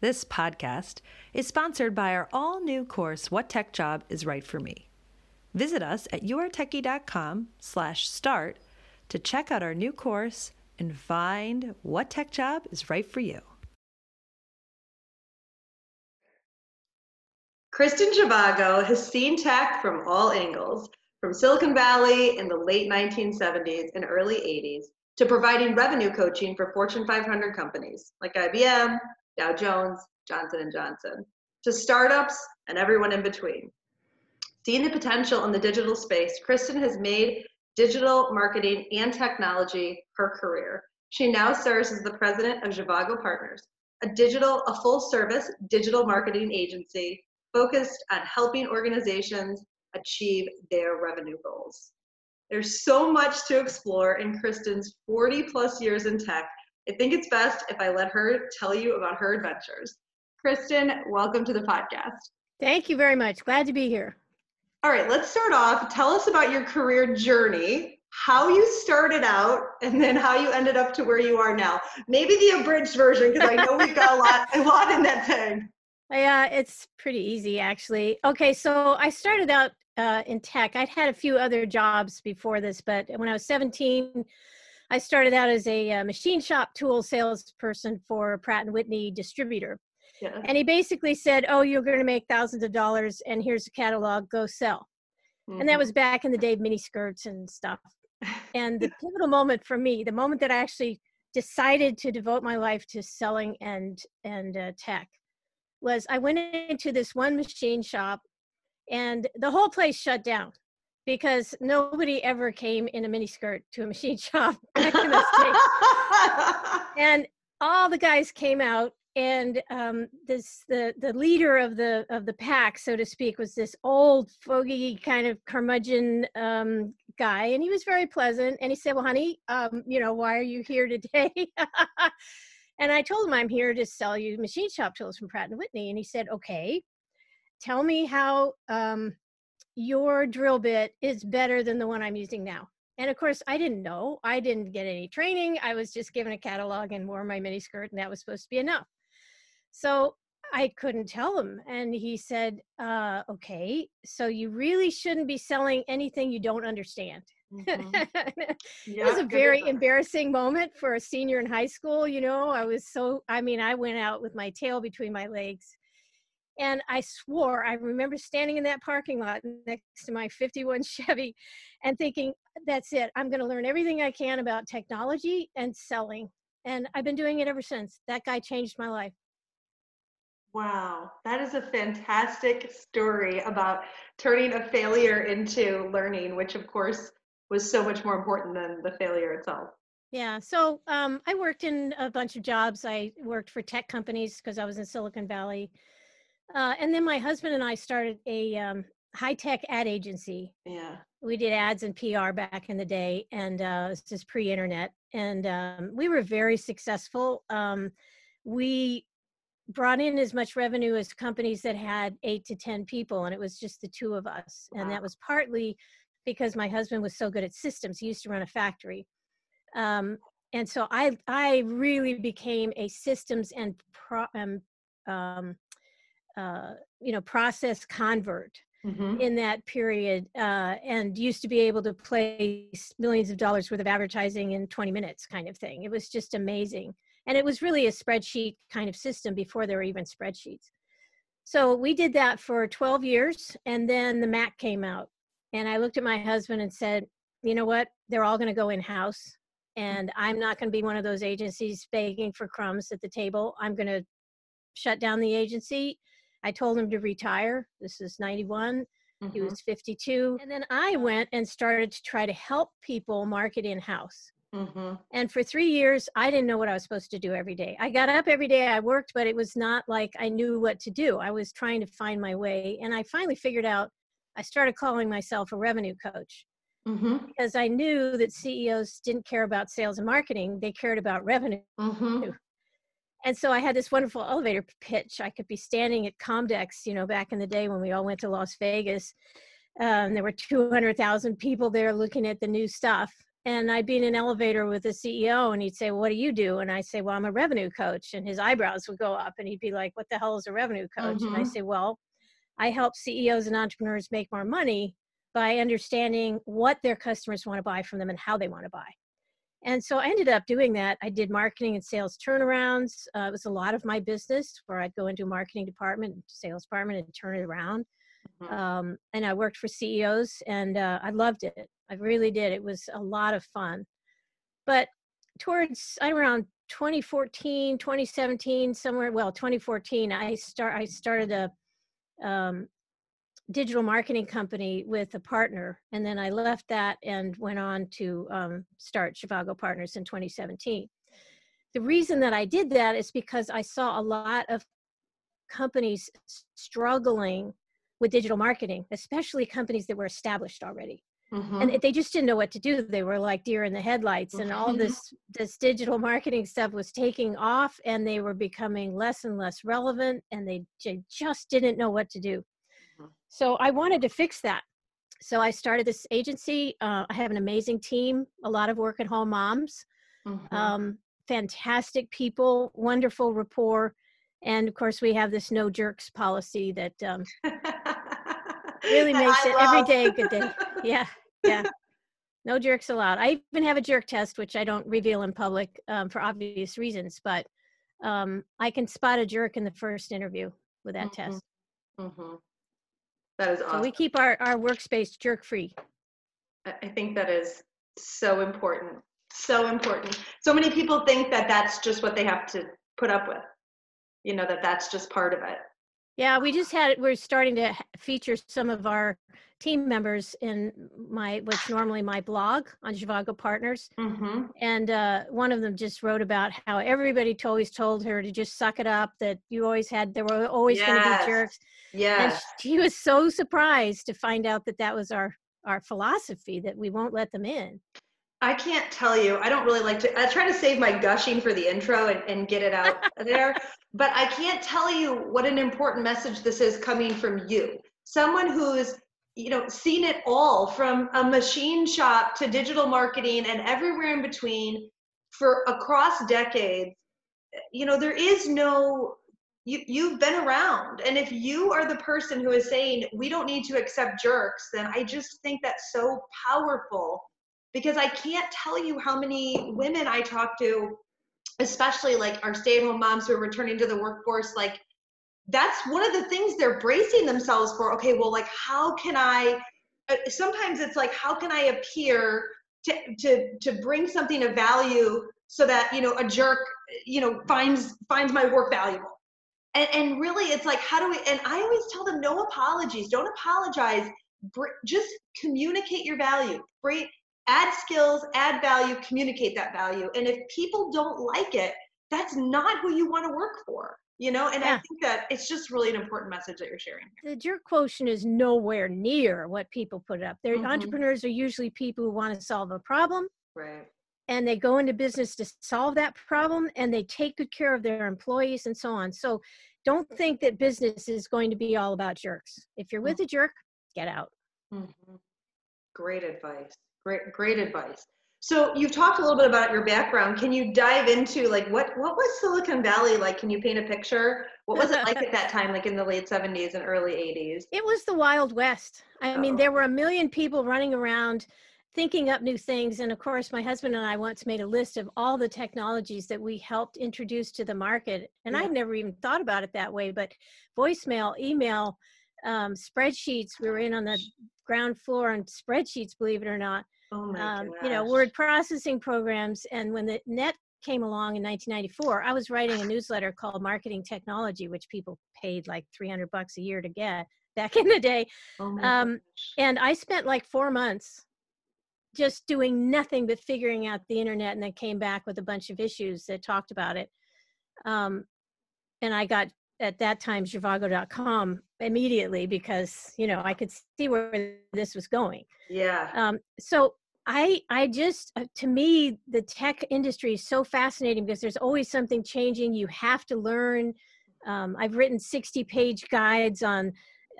This podcast is sponsored by our all new course, What Tech Job is Right for Me. Visit us at yourtechie.com slash start to check out our new course and find what tech job is right for you. Kristin Zhivago has seen tech from all angles, from Silicon Valley in the late 1970s and early 80s to providing revenue coaching for Fortune 500 companies like IBM, Dow Jones, Johnson & Johnson, to startups and everyone in between. Seeing the potential in the digital space, Kristin has made digital marketing and technology her career. She now serves as the president of Zhivago Partners, a digital, a full service digital marketing agency focused on helping organizations achieve their revenue goals. There's so much to explore in Kristin's 40 plus years in tech. I think it's best if I let her tell you about her adventures. Kristin, welcome to the podcast. Thank you very much. Glad to be here. All right, let's start off. Tell us about your career journey, how you started out, and then how you ended up to where you are now. Maybe the abridged version, because I know we've got a lot, a lot in that thing. Yeah, it's pretty easy actually. Okay, so I started out uh, in tech. I'd had a few other jobs before this, but when I was 17, I started out as a uh, machine shop tool salesperson for Pratt and Whitney distributor. Yeah. And he basically said, "Oh, you're going to make thousands of dollars, and here's a catalog. Go sell." Mm-hmm. And that mm-hmm. was back in the day of mini skirts and stuff. And the pivotal moment for me, the moment that I actually decided to devote my life to selling and and uh, tech, was I went into this one machine shop, and the whole place shut down because nobody ever came in a mini skirt to a machine shop and all the guys came out and um, this the the leader of the of the pack, so to speak, was this old fogey kind of curmudgeon um, guy, and he was very pleasant. And he said, "Well, honey, um, you know, why are you here today?" and I told him I'm here to sell you machine shop tools from Pratt and Whitney, and he said, "Okay, tell me how um, your drill bit is better than the one I'm using now." And of course, I didn't know. I didn't get any training. I was just given a catalog and wore my mini skirt, and that was supposed to be enough. So I couldn't tell him. And he said, uh, okay, so you really shouldn't be selling anything you don't understand. Mm-hmm. yeah, it was a very embarrassing moment for a senior in high school. You know, I was so, I mean, I went out with my tail between my legs. And I swore, I remember standing in that parking lot next to my 51 Chevy and thinking, that's it. I'm going to learn everything I can about technology and selling. And I've been doing it ever since. That guy changed my life. Wow, that is a fantastic story about turning a failure into learning, which of course was so much more important than the failure itself. Yeah, so um, I worked in a bunch of jobs. I worked for tech companies because I was in Silicon Valley. Uh, and then my husband and I started a um, high tech ad agency. Yeah. We did ads and PR back in the day, and uh, this is pre internet. And um, we were very successful. Um, we brought in as much revenue as companies that had eight to 10 people, and it was just the two of us. Wow. And that was partly because my husband was so good at systems. He used to run a factory. Um, and so I, I really became a systems and pro, um, um, uh, you know process convert mm-hmm. in that period uh, and used to be able to place millions of dollars worth of advertising in 20 minutes kind of thing it was just amazing and it was really a spreadsheet kind of system before there were even spreadsheets. So we did that for 12 years, and then the Mac came out. And I looked at my husband and said, you know what? They're all going to go in house. And I'm not going to be one of those agencies begging for crumbs at the table. I'm going to shut down the agency. I told him to retire. This is 91. Mm-hmm. He was 52. And then I went and started to try to help people market in house Mm-hmm. And for three years, I didn't know what I was supposed to do every day. I got up every day, I worked, but it was not like I knew what to do. I was trying to find my way. And I finally figured out I started calling myself a revenue coach Mm-hmm. because I knew that CEOs didn't care about sales and marketing, they cared about revenue. Mm-hmm. And so I had this wonderful elevator pitch. I could be standing at Comdex, you know, back in the day when we all went to Las Vegas. Um, there were 200,000 people there looking at the new stuff. And I'd be in an elevator with the CEO and he'd say, well, What do you do? And I'd say, Well, I'm a revenue coach. And his eyebrows would go up and he'd be like, What the hell is a revenue coach? And I Mhm. say, Well, I help CEOs and entrepreneurs make more money by understanding what their customers want to buy from them and how they want to buy. And so I ended up doing that. I did marketing and sales turnarounds. Uh, it was a lot of my business where I'd go into a marketing department, sales department, and turn it around. Mhm. Um, and I worked for CEOs, and uh, I loved it. I really did. It was a lot of fun. But towards I around 2014, 2017, somewhere well, 2014, I start I started a um, digital marketing company with a partner, and then I left that and went on to um, start Zhivago Partners in 2017. The reason that I did that is because I saw a lot of companies struggling with digital marketing, especially companies that were established already Mm-hmm. and they just didn't know what to do they were like deer in the headlights and all Mhm. this this digital marketing stuff was taking off and they were becoming less and less relevant and they j- just didn't know what to do. So i wanted to fix that so i started this agency uh, i have an amazing team a lot of work at home moms Mhm. um, fantastic people wonderful rapport and of course we have this no jerks policy that um, really makes it every day a good day. Yeah, yeah. No jerks allowed. I even have a jerk test, which I don't reveal in public um, for obvious reasons, but um, I can spot a jerk in the first interview with that Mhm. test. Mhm. That is So awesome. we keep our, our workspace jerk free. I I think that is so important. So important. So many people think that that's just what they have to put up with. You know, that that's just part of it. Yeah, we just had we're starting to feature some of our team members in my what's normally my blog on Zhivago Partners. Mm-hmm. and uh, one of them just wrote about how everybody always told her to just suck it up that you always had there were always going to be jerks Yeah, and she was so surprised to find out that that was our our philosophy that we won't let them in I can't tell you. I don't really like to. I try to save my gushing for the intro and, and get it out there. But I can't tell you what an important message this is coming from you. Someone who's, you know, seen it all from a machine shop to digital marketing and everywhere in between for across decades. You know, there is no you you've been around. And if you are the person who is saying we don't need to accept jerks, then I just think that's so powerful because I can't tell you how many women I talk to, especially like our stay at home moms who are returning to the workforce, like that's one of the things they're bracing themselves for. Okay, well, like, how can I? uh, Sometimes it's like, how can I appear to, to, to bring something of value so that, you know, a jerk, you know, finds, finds my work valuable. And, and really, it's like, how do we? And I always tell them, no apologies. Don't apologize. Br- just communicate your value. Bring, add skills, add value, communicate that value. And if people don't like it, that's not who you want to work for. You know, and I think that it's just really an important message that you're sharing. here. the jerk quotient is nowhere near what people put up their Mhm. entrepreneurs are usually people who want to solve a problem Right. and they go into business to solve that problem and they take good care of their employees and so on so don't think that business is going to be all about jerks if you're with a jerk get out Mhm. Great advice. Great, great advice. So you've talked a little bit about your background. Can you dive into like what what was Silicon Valley like? Can you paint a picture? What was it like at that time, like in the late '70s and early '80s? It was the Wild West. I mean, Oh. there were a million people running around thinking up new things. And of course, my husband and I once made a list of all the technologies that we helped introduce to the market. And Yeah. I'd never even thought about it that way, but voicemail, email, um, spreadsheets, we were in on the ground floor on spreadsheets, believe it or not. Oh Um, you know, word processing programs. And when the net came along in 1994, I was writing a newsletter called Marketing Technology, which people paid like 300 bucks a year to get back in the day. Oh um. And I spent like four months just doing nothing but figuring out the internet and then came back with a bunch of issues that talked about it. Um, and I got at that time Zhivago.com immediately because you know I could see where this was going. Yeah. Um, so I I just uh, to me the tech industry is so fascinating because there's always something changing. You have to learn. Um, I've written 60 page guides on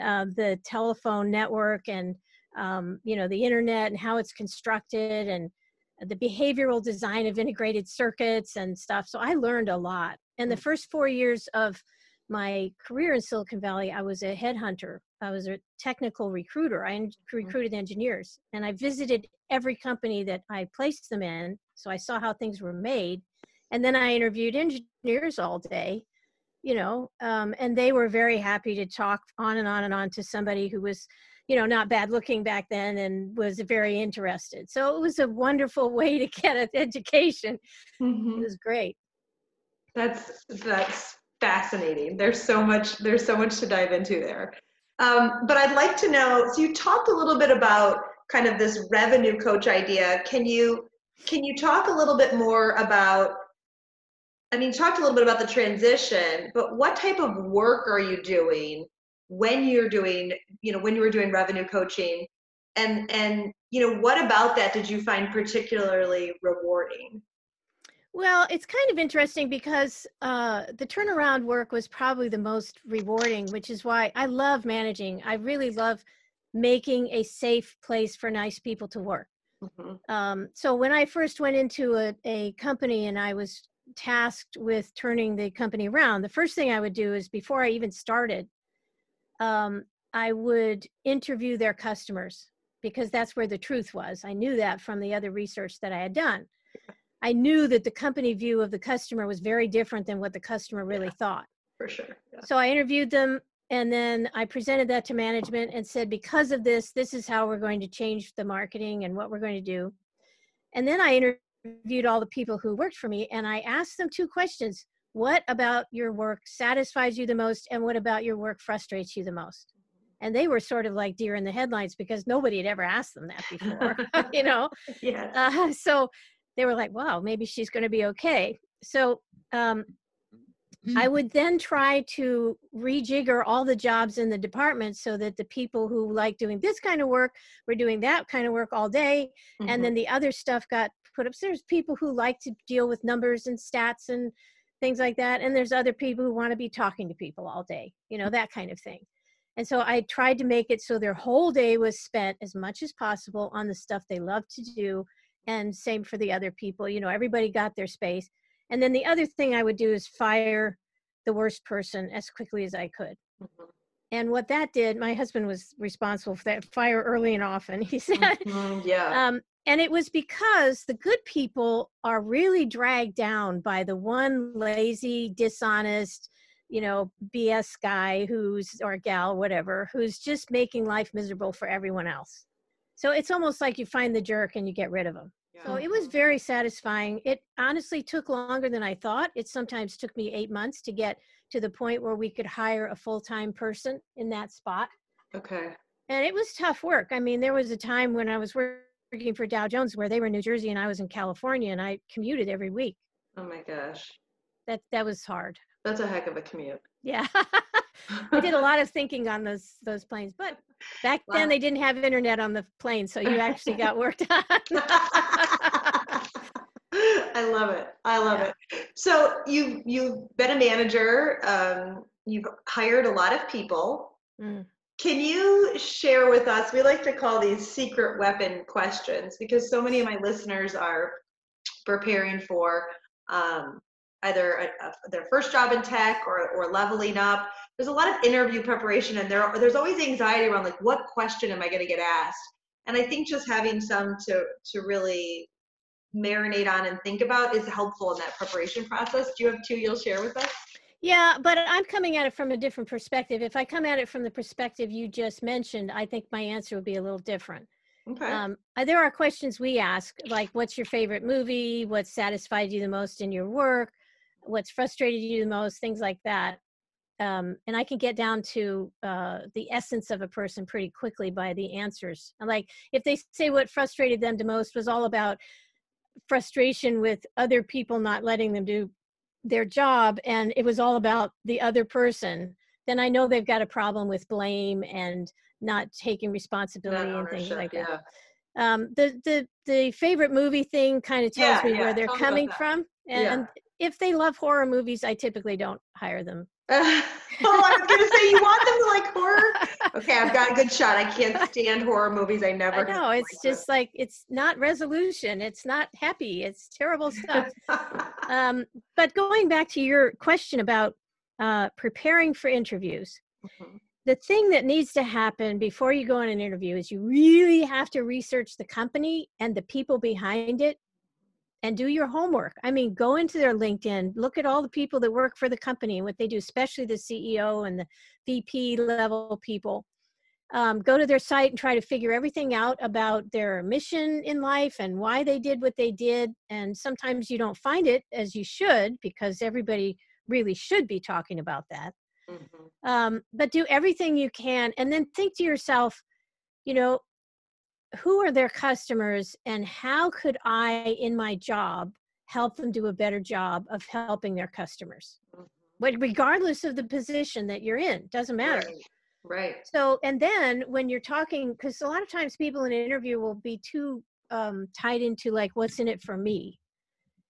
uh, the telephone network and um, you know the internet and how it's constructed and the behavioral design of integrated circuits and stuff. So I learned a lot. And the mm. first four years of my career in Silicon Valley, I was a headhunter. I was a technical recruiter. I mm. recruited engineers and I visited every company that I placed them in. So I saw how things were made. And then I interviewed engineers all day, you know, um, and they were very happy to talk on and on and on to somebody who was, you know, not bad looking back then and was very interested. So it was a wonderful way to get an education. Mm-hmm. It was great. That's that's fascinating. There's so much there's so much to dive into there. Um, but I'd like to know. So you talked a little bit about kind of this revenue coach idea. Can you can you talk a little bit more about? I mean, talked a little bit about the transition, but what type of work are you doing when you're doing, you know, when you were doing revenue coaching, and and you know, what about that did you find particularly rewarding? Well, it's kind of interesting because uh, the turnaround work was probably the most rewarding, which is why I love managing. I really love making a safe place for nice people to work. Mm-hmm. Um, so when I first went into a, a company and I was tasked with turning the company around, the first thing I would do is before I even started, um, I would interview their customers because that's where the truth was. I knew that from the other research that I had done. I knew that the company view of the customer was very different than what the customer really yeah, thought. For sure. Yeah. So I interviewed them and then I presented that to management and said, because of this, this is how we're going to change the marketing and what we're going to do. And then I interviewed all the people who worked for me and I asked them two questions. What about your work satisfies you the most? And what about your work frustrates you the most? And they were sort of like deer in the headlights because nobody had ever asked them that before, you know? Yeah. Uh, so they were like, wow, maybe she's going to be okay. So um, I mm-hmm. would then try to rejigger all the jobs in the department so that the people who like doing this kind of work were doing that kind of work all day. Mm-hmm. And then the other stuff got put up. So there's people who like to deal with numbers and stats and things like that. And there's other people who want to be talking to people all day, you know, that kind of thing. And so I tried to make it so their whole day was spent as much as possible on the stuff they love to do and same for the other people you know everybody got their space. And then the other thing i would do is fire the worst person as quickly as i could. Mm-hmm. and what that did my husband was responsible for that fire early and often he said. Mm-hmm, yeah. Um, and it was because the good people are really dragged down by the one lazy dishonest you know bs guy who's or gal whatever who's just making life miserable for everyone else so it's almost like you find the jerk and you get rid of them. Yeah. So it was very satisfying. It honestly took longer than I thought. It sometimes took me eight months to get to the point where we could hire a full time person in that spot. Okay. And it was tough work. I mean, there was a time when I was working for Dow Jones where they were in New Jersey and I was in California and I commuted every week. Oh my gosh. That that was hard. That's a heck of a commute. Yeah. I did a lot of thinking on those those planes, but back wow. then they didn't have internet on the plane, so you actually got worked on. I love it. I love yeah. it. So you've you've been a manager. Um, you've hired a lot of people. Mm. Can you share with us? We like to call these secret weapon questions because so many of my listeners are preparing for um, either a, a, their first job in tech or, or leveling up there's a lot of interview preparation and there there's always anxiety around like what question am i going to get asked and i think just having some to to really marinate on and think about is helpful in that preparation process do you have two you'll share with us yeah but i'm coming at it from a different perspective if i come at it from the perspective you just mentioned i think my answer would be a little different Okay. Um, uh, there are questions we ask, like, what's your favorite movie? What satisfied you the most in your work? What's frustrated you the most? Things like that. Um, and I can get down to uh, the essence of a person pretty quickly by the answers. Like if they say what frustrated them the most was all about frustration with other people not letting them do their job, and it was all about the other person, then I know they've got a problem with blame and not taking responsibility and things like yeah. that. Um, the the the favorite movie thing kind of tells Yeah, me yeah, where they're coming from, and, and if they love horror movies, I typically don't hire them. oh, I was gonna say you want them to like horror. Okay, I've got a good shot. I can't stand horror movies. I never. Know it's just like it's not resolution. It's not happy. It's terrible stuff. um, but going back to your question about uh, preparing for interviews, Mhm. the thing that needs to happen before you go on an interview is you really have to research the company and the people behind it and do your homework. I mean, go into their LinkedIn, look at all the people that work for the company and what they do, especially the CEO and the VP level people. Um, go to their site and try to figure everything out about their mission in life and why they did what they did. And sometimes you don't find it as you should because everybody really should be talking about that Mhm. um, but do everything you can and then think to yourself you know who are their customers and how could i in my job help them do a better job of helping their customers Mhm. but regardless of the position that you're in doesn't matter Right. Right. so and then when you're talking because a lot of times people in an interview will be too um, tied into like what's in it for me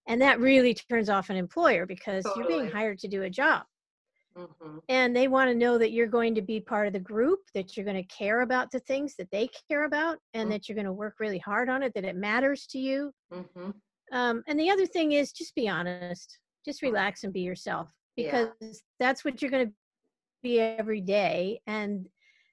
and that really turns off an employer because you're being hired to do a job Mhm. and they want to know that you're going to be part of the group that you're going to care about the things that they care about and Mm. that you're going to work really hard on it that it matters to you Mhm. um, and the other thing is just be honest just relax and be yourself Yeah. because that's what you're going to be every day and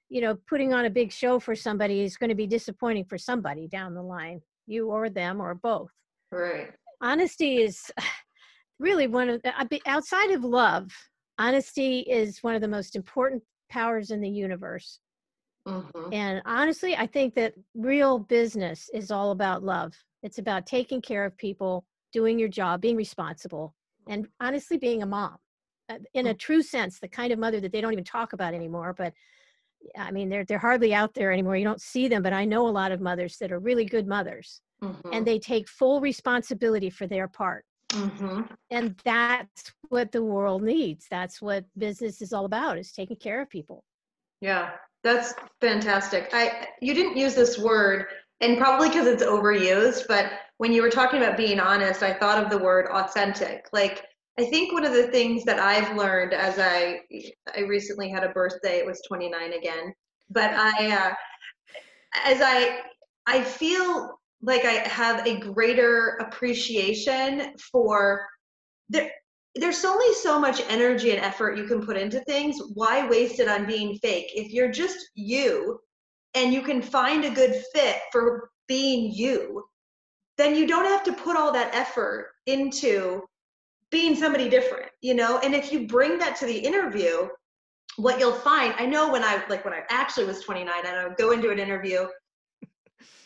you know putting on a big show for somebody is going to be disappointing for somebody down the line you or them or both Right. honesty is really one of the outside of love honesty is one of the most important powers in the universe. Mhm. and honestly i think that real business is all about love. It's about taking care of people doing your job being responsible and honestly being a mom uh, in a true sense the kind of mother that they don't even talk about anymore but i mean they're they're hardly out there anymore. You don't see them but i know a lot of mothers that are really good mothers Mhm. and they take full responsibility for their part Mhm. and that's what the world needs that's what business is all about is taking care of people Yeah, that's fantastic. I you didn't use this word, and probably because it's overused, but when you were talking about being honest, I thought of the word authentic. Like I think one of the things that I've learned as I I recently had a birthday, it was 29 again, but I uh, as I I feel like I have a greater appreciation for there there's only so much energy and effort you can put into things. Why waste it on being fake? If you're just you and you can find a good fit for being you, then you don't have to put all that effort into being somebody different, you know? And if you bring that to the interview, what you'll find, I know when I like when I actually was 29 and I would go into an interview,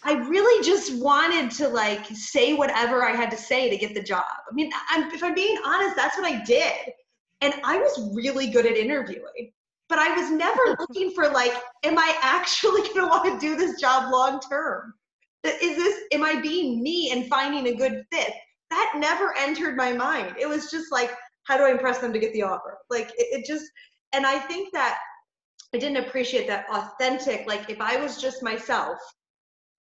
I really just wanted to like say whatever I had to say to get the job. I mean, I'm, if I'm being honest, that's what I did. And I was really good at interviewing, but I was never looking for like, am I actually going to want to do this job long term? Is this, am I being me and finding a good fit? That never entered my mind. It was just like, how do I impress them to get the offer? Like, it, it just, and I think that I didn't appreciate that authentic, like, if I was just myself,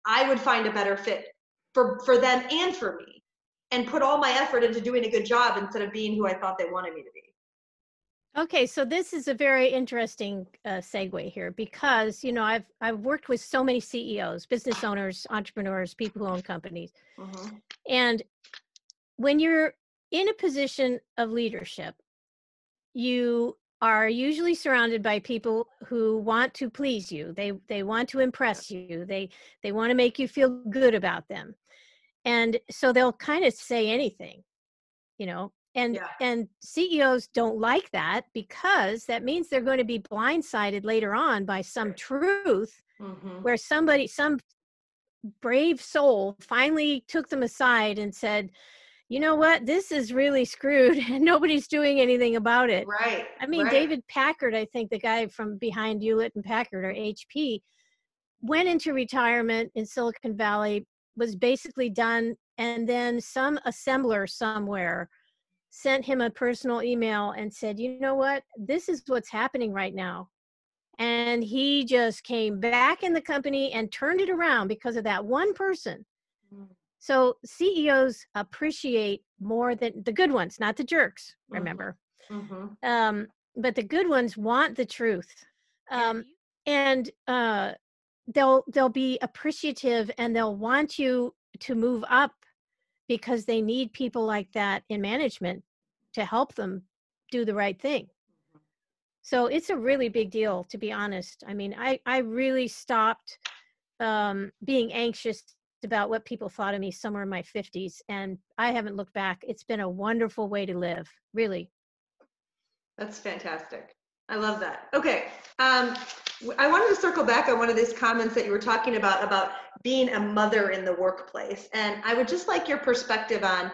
I would find a better fit for for them and for me, and put all my effort into doing a good job instead of being who I thought they wanted me to be. okay so this is a very interesting uh, segue here because you know i've i've worked with so many ceos business owners entrepreneurs people who own companies Mhm. and when you're in a position of leadership you are usually surrounded by people who want to please you they they want to impress you they they want to make you feel good about them and so they'll kind of say anything you know and Yeah. and ceos don't like that because that means they're going to be blindsided later on by some truth Mhm. where somebody some brave soul finally took them aside and said you know what, this is really screwed and nobody's doing anything about it. Right. I mean, right. David Packard, I think the guy from behind Hewlett and Packard or HP, went into retirement in Silicon Valley, was basically done, and then some assembler somewhere sent him a personal email and said, you know what, this is what's happening right now. And he just came back in the company and turned it around because of that one person. So CEOs appreciate more than the good ones, not the jerks, Mhm. remember. Mhm. Um, but the good ones want the truth. Um, and uh, they'll they'll be appreciative and they'll want you to move up because they need people like that in management to help them do the right thing. So it's a really big deal, to be honest. I mean, I I really stopped um, being anxious about what people thought of me somewhere in my 50s, and I haven't looked back. It's been a wonderful way to live, really. That's fantastic. I love that. Okay. Um, I wanted to circle back on one of these comments that you were talking about, about being a mother in the workplace. And I would just like your perspective on,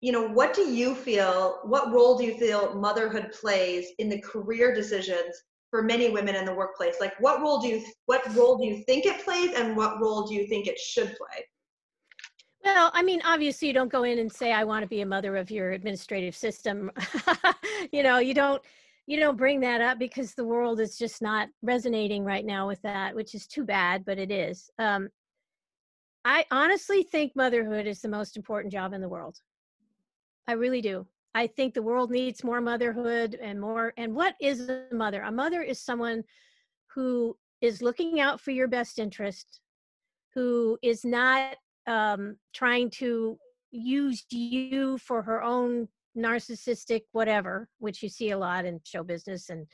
you know, what do you feel, what role do you feel motherhood plays in the career decisions for many women in the workplace? Like what role do you, what role do you think it plays and what role do you think it should play? Well, I mean, obviously, you don't go in and say, "I want to be a mother of your administrative system." you know, you don't you don't bring that up because the world is just not resonating right now with that, which is too bad, but it is. Um, I honestly think motherhood is the most important job in the world. I really do. I think the world needs more motherhood and more. And what is a mother? A mother is someone who is looking out for your best interest, who is not um, trying to use you for her own narcissistic whatever, which you see a lot in show business and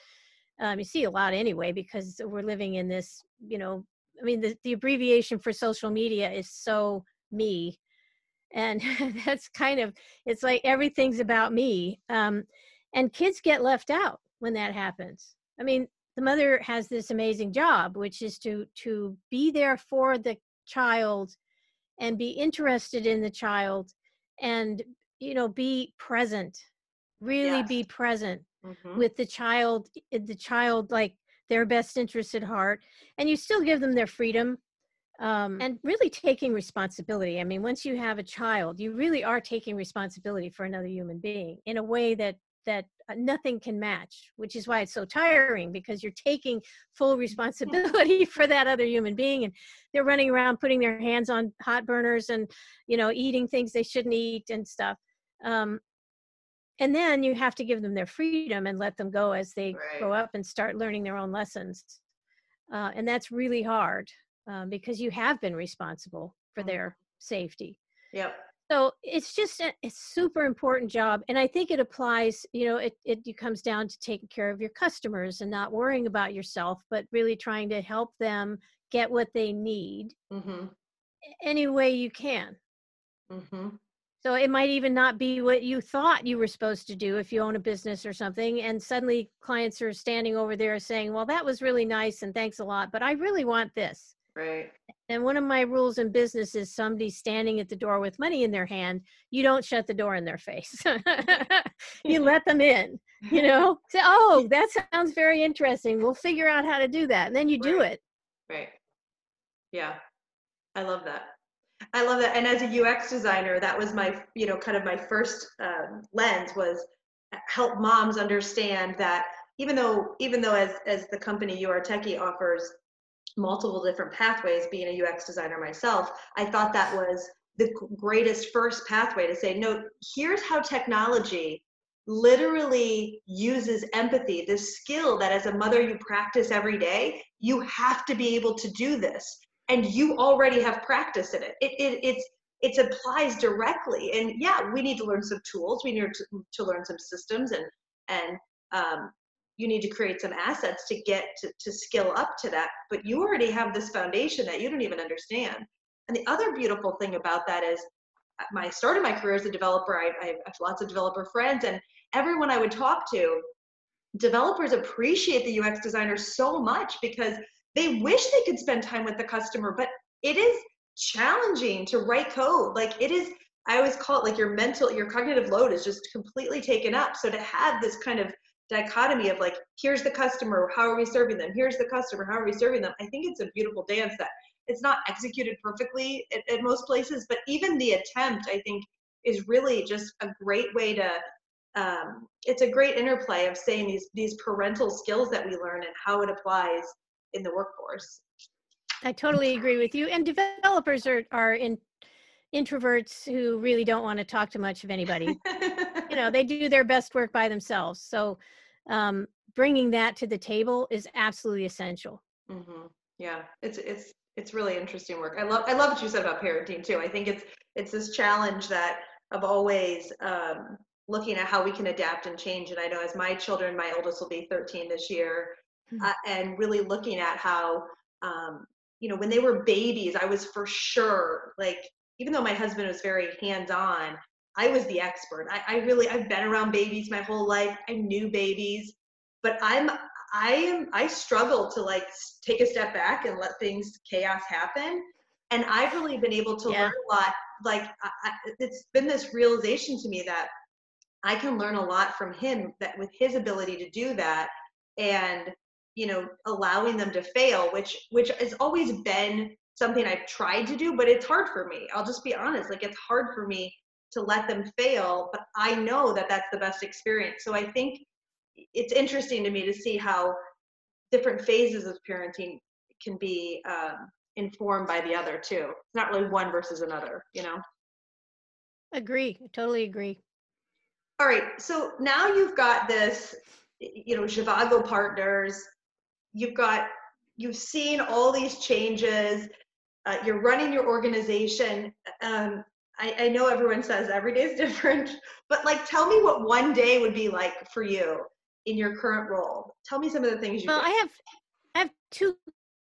um, you see a lot anyway because we're living in this, you know, I mean, the, the abbreviation for social media is so me. And that's kind of, it's like everything's about me. Um, and kids get left out when that happens. I mean, the mother has this amazing job, which is to to be there for the child and be interested in the child and you know be present really Yes. be present Mhm. with the child the child like their best interest at heart and you still give them their freedom um, and really taking responsibility. I mean once you have a child you really are taking responsibility for another human being in a way that that uh, nothing can match which is why it's so tiring because you're taking full responsibility for that other human being and they're running around putting their hands on hot burners and you know eating things they shouldn't eat and stuff. Um, and then you have to give them their freedom and let them go as they grow up and start learning their own lessons. Uh, and that's really hard um, because you have been responsible for Mhm. their safety Yep. so it's just a, a super important job and i think it applies you know it, it it comes down to taking care of your customers and not worrying about yourself but really trying to help them get what they need Mm-hmm. any way you can Mm-hmm. so it might even not be what you thought you were supposed to do if you own a business or something and suddenly clients are standing over there saying well that was really nice and thanks a lot but i really want this Right. and one of my rules in business is somebody standing at the door with money in their hand, you don't shut the door in their face. you let them in, you know? Say, oh, that sounds very interesting. We'll figure out how to do that. And then you do Right. it. Right. Yeah. I love that. I love that. And as a UX designer, that was my, you know, kind of my first um, lens was help moms understand that even though, even though as, as the company You Are Techie offers multiple different pathways, being a UX designer myself, I thought that was the greatest first pathway to say, no, here's how technology literally uses empathy, this skill that as a mother you practice every day. You have to be able to do this, and you already have practice in it. It, it it's it applies directly, and yeah, we need to learn some tools. We need to, to learn some systems, and and um, you need to create some assets to get to, to skill up to that. But you already have this foundation that you don't even understand. And the other beautiful thing about that is uh, my start of my career as a developer, I, I have lots of developer friends, and everyone I would talk to, developers appreciate the UX designers so much because they wish they could spend time with the customer, but it is challenging to write code. Like it is I always call it like your mental, your cognitive load is just completely taken up. So to have this kind of dichotomy of like, here's the customer, how are we serving them? Here's the customer, how are we serving them? I think it's a beautiful dance that it's not executed perfectly at, at most places, but even the attempt, I think, is really just a great way to um, it's a great interplay of saying these these parental skills that we learn and how it applies in the workforce. I totally agree with you. And developers are are in introverts who really don't want to talk to much of anybody. you know, they do their best work by themselves. So um, bringing that to the table is absolutely essential. Mm-hmm. Yeah, it's it's it's really interesting work. I love I love what you said about parenting too. I think it's it's this challenge that of always um, looking at how we can adapt and change. And I know as my children, my oldest will be 13 this year, mm-hmm. uh, and really looking at how, um, you know, when they were babies, I was for sure like, even though my husband was very hands on, I was the expert. I, I really, I've been around babies my whole life. I knew babies, but I'm, I am, I struggle to like take a step back and let things chaos happen. And I've really been able to yeah. learn a lot. Like, I, it's been this realization to me that I can learn a lot from him that with his ability to do that and you know allowing them to fail which which has always been something I've tried to do but it's hard for me. I'll just be honest like it's hard for me to let them fail but I know that that's the best experience. So I think it's interesting to me to see how different phases of parenting can be um, informed by the other too. It's not really one versus another, you know. Agree. Totally agree. All right. So now you've got this, you know, Zhivago partners. You've got, you've seen all these changes. Uh, you're running your organization. Um, I, I know everyone says every day is different, but like, tell me what one day would be like for you in your current role. Tell me some of the things you. Well, do. I have, I have two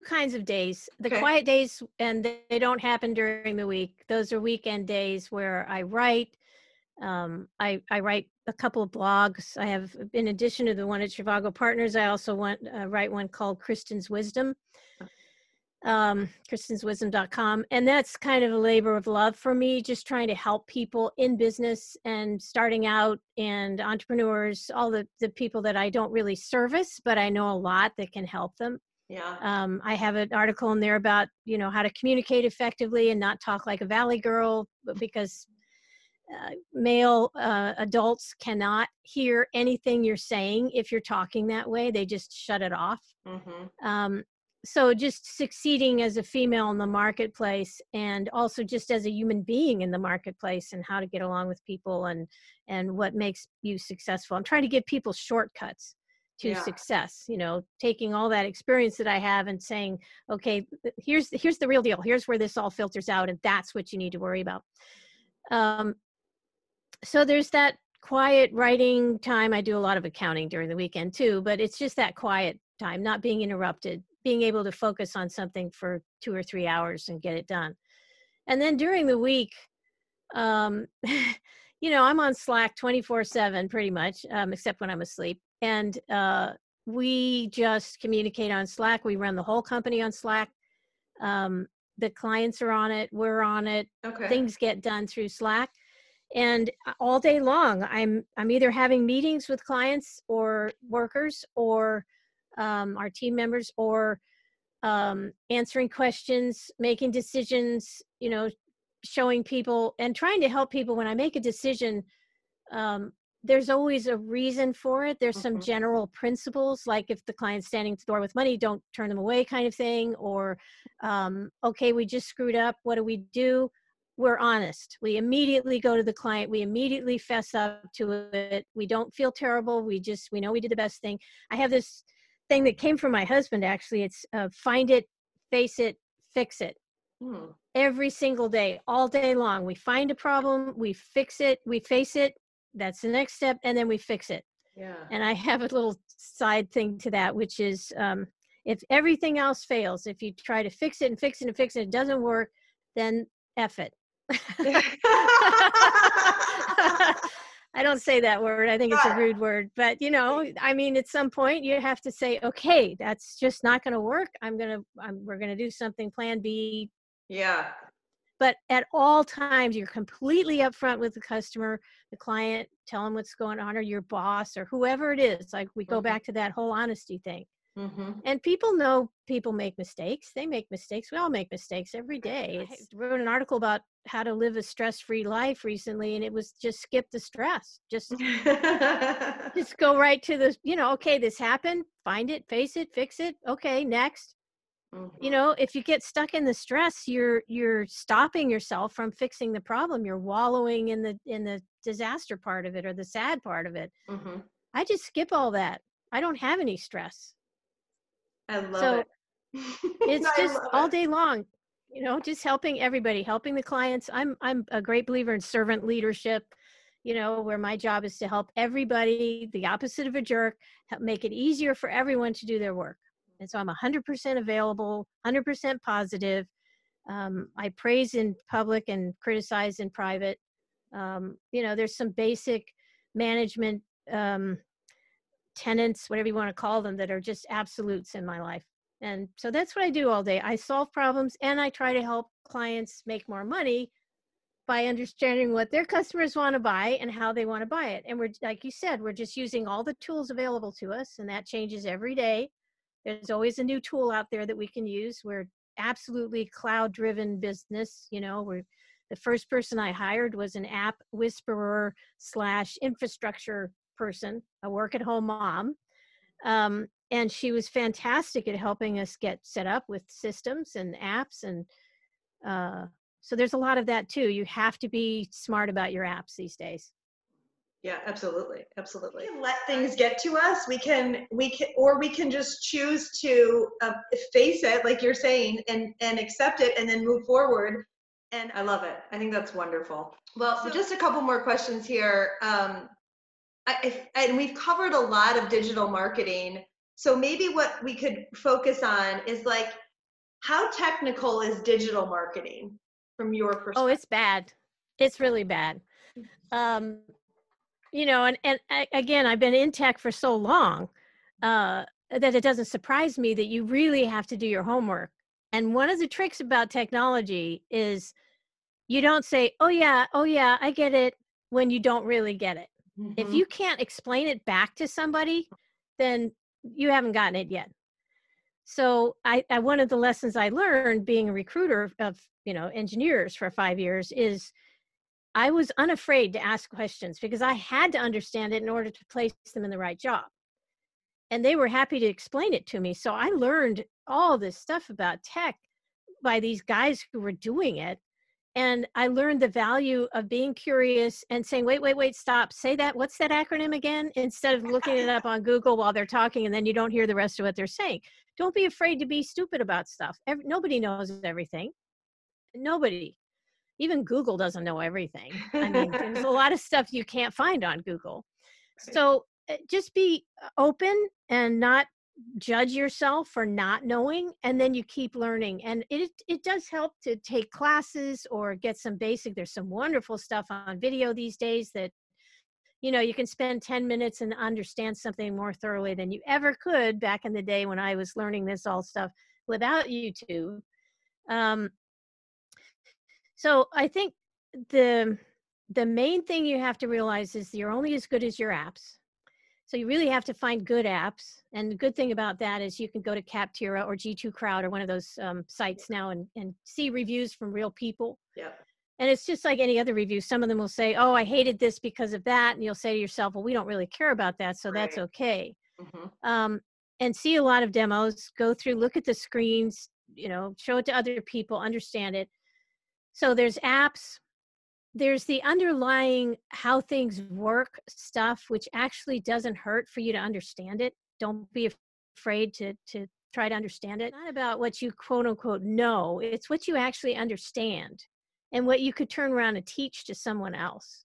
kinds of days. The okay. quiet days, and they don't happen during the week. Those are weekend days where I write um, I, I write a couple of blogs. I have, in addition to the one at Zhivago Partners, I also want uh, write one called Kristin's Wisdom, um, kristen'swisdom.com. And that's kind of a labor of love for me, just trying to help people in business and starting out and entrepreneurs, all the, the people that I don't really service, but I know a lot that can help them. Yeah. Um, I have an article in there about, you know, how to communicate effectively and not talk like a valley girl but because uh, male uh, adults cannot hear anything you're saying if you're talking that way they just shut it off mm-hmm. um, so just succeeding as a female in the marketplace and also just as a human being in the marketplace and how to get along with people and and what makes you successful i'm trying to give people shortcuts to yeah. success you know taking all that experience that i have and saying okay here's here's the real deal here's where this all filters out and that's what you need to worry about um, so there's that quiet writing time. I do a lot of accounting during the weekend too, but it's just that quiet time, not being interrupted, being able to focus on something for two or three hours and get it done. And then during the week, um, you know, I'm on Slack 24 7 pretty much, um, except when I'm asleep. And uh, we just communicate on Slack. We run the whole company on Slack. Um, the clients are on it, we're on it. Okay. Things get done through Slack and uh, all day long i'm i'm either having meetings with clients or workers or um, our team members or um, answering questions making decisions you know showing people and trying to help people when i make a decision um, there's always a reason for it there's some mm-hmm. general principles like if the client's standing at the door with money don't turn them away kind of thing or um, okay we just screwed up what do we do we're honest. We immediately go to the client. We immediately fess up to it. We don't feel terrible. We just, we know we did the best thing. I have this thing that came from my husband, actually. It's uh, find it, face it, fix it. Hmm. Every single day, all day long. We find a problem, we fix it, we face it. That's the next step. And then we fix it. Yeah. And I have a little side thing to that, which is um, if everything else fails, if you try to fix it and fix it and fix it, it doesn't work, then F it I don't say that word. I think it's a rude word, but you know, I mean, at some point you have to say, okay, that's just not going to work. I'm going to, I'm, we're going to do something plan B. Yeah. but at all times you're completely upfront with the customer the client tell them what's going on or your boss or whoever it is like we go Mhm. back to that whole honesty thing Mm-hmm. and people know people make mistakes they make mistakes we all make mistakes every day i wrote an article about how to live a stress-free life recently and it was just skip the stress just just go right to the you know okay this happened find it face it fix it okay next. Mm-hmm. you know if you get stuck in the stress you're you're stopping yourself from fixing the problem you're wallowing in the in the disaster part of it or the sad part of it. Hmm i just skip all that. I don't have any stress. I love So, it. it's I just all day long you know just helping everybody helping the clients. I'm i'm a great believer in servant leadership you know where my job is to help everybody the opposite of a jerk help make it easier for everyone to do their work. And so i'm 100% available 100% positive. Um, i praise in public and criticize in private. Um, you know there's some basic management um, tenants whatever you want to call them that are just absolutes in my life and so that's what I do all day. I solve problems and I try to help clients make more money by understanding what their customers want to buy and how they want to buy it. And we're, like you said, we're just using all the tools available to us, and that changes every day. There's always a new tool out there that we can use. We're absolutely cloud driven business. You know, we're the first person I hired was an app whisperer slash infrastructure person, a work at home mom. Um, and she was fantastic at helping us get set up with systems and apps and uh, so there's a lot of that too you have to be smart about your apps these days Yeah, absolutely, absolutely. We can let things get to us. We can, we can, or we can just choose to uh, face it, like you're saying, and and accept it, and then move forward. And I love it. I think that's wonderful. Well, So- just a couple more questions here. Um, I, I, and we've covered a lot of digital marketing. So maybe what we could focus on is like, how technical is digital marketing from your perspective? oh it's bad it's really bad um, you know and and I, again i've been in tech for so long uh, that it doesn't surprise me that you really have to do your homework and one of the tricks about technology is you don't say oh yeah oh yeah i get it when you don't really get it if Mhm. you can't explain it back to somebody then you haven't gotten it yet. So I, I one of the lessons i learned being a recruiter of you know engineers for five years is i was unafraid to ask questions because i had to understand it in order to place them in the right job. And they were happy to explain it to me. So i learned all this stuff about tech by these guys who were doing it and i learned the value of being curious and saying wait wait wait stop say that what's that acronym again? instead of looking it up on google while they're talking and then you don't hear the rest of what they're saying. Don't be afraid to be stupid about stuff. Every, nobody knows everything. Nobody. Even google doesn't know everything. I mean there's a lot of stuff you can't find on google. So uh, just be open and not judge yourself for not knowing and then you keep learning and it it does help to take classes or get some basic there's some wonderful stuff on video these days that you know you can spend 10 minutes and understand something more thoroughly than you ever could back in the day when i was learning this all stuff without youtube. Um, so i think the the main thing you have to realize is you're only as good as your apps so you really have to find good apps. And the good thing about that is you can go to Capterra or G2 Crowd or one of those um, sites now and, and see reviews from real people. Yep. And it's just like any other review. Some of them will say, oh, I hated this because of that. And you'll say to yourself, well, we don't really care about that. So that's Right. okay. Mhm. Um, and see a lot of demos, go through, look at the screens, you know, show it to other people, understand it. So there's apps, there's the underlying how things work stuff which actually doesn't hurt for you to understand it. Don't be afraid to to try to understand it. Not about what you quote unquote know. It's what you actually understand and what you could turn around and teach to someone else.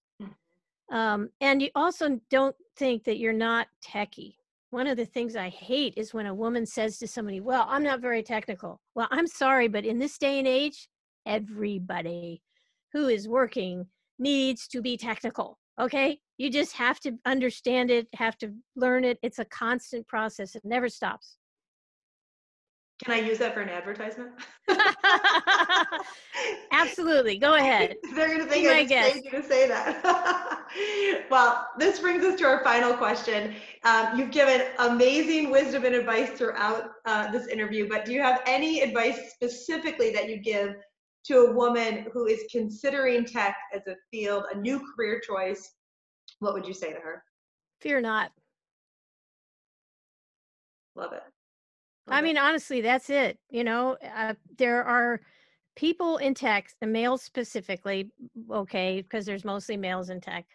Um, and you also don't think that you're not techie. One of the things i hate is when a woman says to somebody well i'm not very technical. Well i'm sorry but in this day and age everybody who is working needs to be technical okay you just have to understand it have to learn it it's a constant process it never stops Can I use that for an advertisement? Absolutely. Go ahead. They're going to think I just you to say that. well, this brings us to our final question. Um, you've given amazing wisdom and advice throughout uh, this interview, but do you have any advice specifically that you give to a woman who is considering tech as a field, a new career choice? What would you say to her? Fear not. Love it. I Love it. mean, honestly, that's it. You know, uh, there are people in tech, the males specifically, okay, because there's mostly males in tech,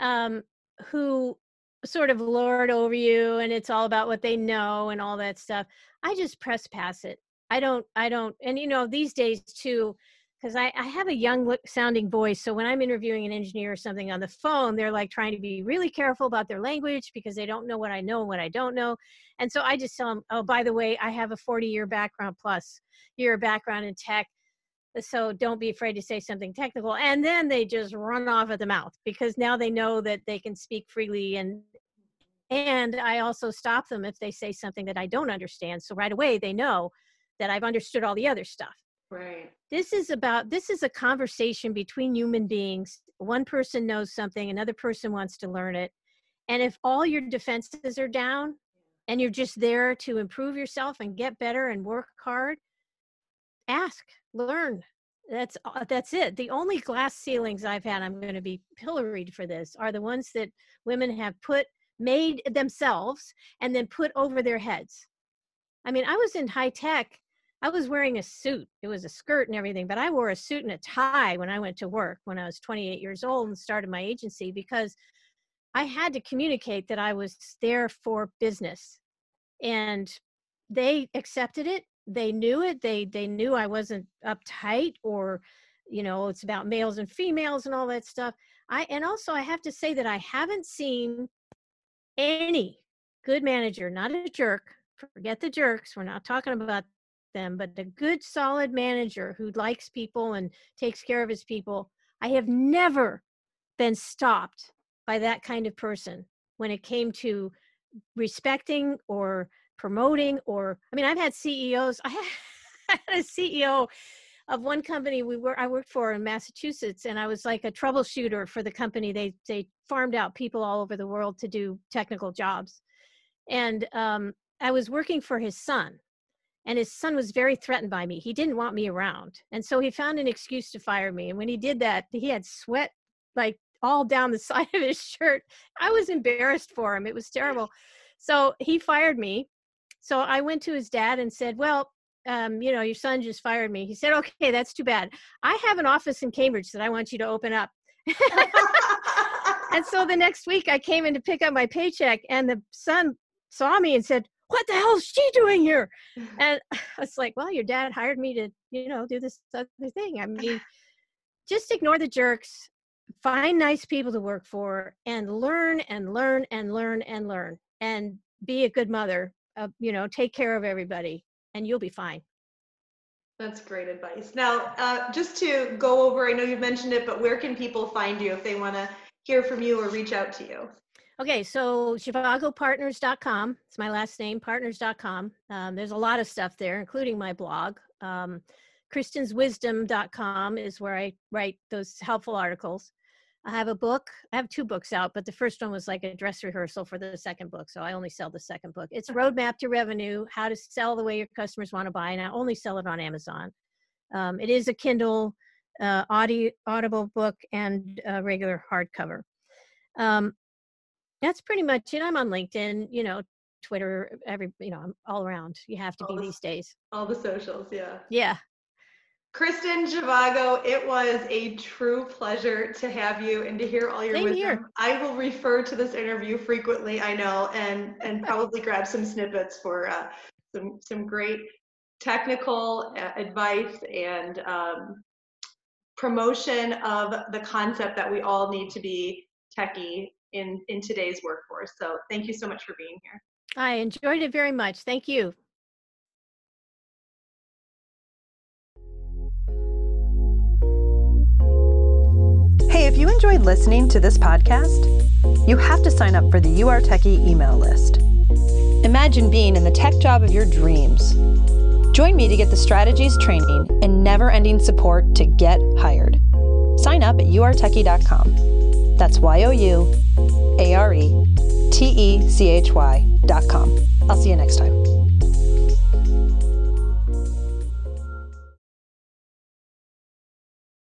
um, who sort of lord over you and it's all about what they know and all that stuff. I just press past it. I don't, I don't, and you know, these days too, because I, I have a young sounding voice. So when I'm interviewing an engineer or something on the phone, they're like trying to be really careful about their language because they don't know what I know and what I don't know. And so I just tell them, oh, by the way, I have a 40 year background plus year background in tech. So don't be afraid to say something technical. And then they just run off at the mouth because now they know that they can speak freely and and I also stop them if they say something that I don't understand. So right away they know that I've understood all the other stuff. Right. this is about this is a conversation between human beings. One person knows something another person wants to learn it. And if all your defenses are down and you're just there to improve yourself and get better and work hard ask learn. That's uh, that's it. The only glass ceilings i've had i'm going to be pilloried for this are the ones that women have put made themselves and then put over their heads. I mean i was in high tech I was wearing a suit. It was a skirt and everything, but I wore a suit and a tie when I went to work when I was 28 years old and started my agency because I had to communicate that I was there for business. And they accepted it. They knew it. They they knew I wasn't uptight or you know, it's about males and females and all that stuff. I and also I have to say that I haven't seen any good manager, not a jerk. Forget the jerks. We're not talking about them, but a good, solid manager who likes people and takes care of his people. I have never been stopped by that kind of person when it came to respecting or promoting or i mean i've had ceos i had, a ceo of one company we were i worked for in massachusetts and i was like a troubleshooter for the company they they farmed out people all over the world to do technical jobs and um, i was working for his son and his son was very threatened by me. He didn't want me around. And so he found an excuse to fire me. And when he did that, he had sweat like all down the side of his shirt. I was embarrassed for him. It was terrible. So he fired me. So I went to his dad and said, Well, um, you know, your son just fired me. He said, Okay, that's too bad. I have an office in Cambridge that I want you to open up. and so the next week I came in to pick up my paycheck, and the son saw me and said, what the hell is she doing here? And I was like, well, your dad hired me to, you know, do this other thing. I mean, just ignore the jerks, find nice people to work for, and learn and learn and learn and learn, and be a good mother. Uh, you know, take care of everybody, and you'll be fine. That's great advice. Now, uh, just to go over, I know you've mentioned it, but where can people find you if they want to hear from you or reach out to you? Okay, so ZhivagoPartners.com. It's my last name, partners.com. Um, there's a lot of stuff there, including my blog. Um, KristinsWisdom.com is where I write those helpful articles. I have a book. I have two books out, but the first one was like a dress rehearsal for the second book. So I only sell the second book. It's Roadmap to Revenue How to Sell the Way Your Customers Want to Buy. And I only sell it on Amazon. Um, it is a Kindle, uh, audio, audible book, and a regular hardcover. Um, that's pretty much it. I'm on LinkedIn, you know, Twitter, every, you know, I'm all around. You have to All be the- these days. All the socials, yeah. Yeah. Kristin Zhivago, it was a true pleasure to have you and to hear all your Same wisdom. here. I will refer to this interview frequently, I know, and and probably grab some snippets for uh, some some great technical uh, advice and um, promotion of the concept that we all need to be techie in in today's workforce. So thank you so much for being here. I enjoyed it very much. Thank you. Hey, if you enjoyed listening to this podcast, you have to sign up for the You Are Techie email list. Imagine being in the tech job of your dreams. Join me to get the strategies, training, and never ending support to get hired. Sign up at youaretechy.com. That's Y O U A R E T E C H Y.com. I'll see you next time.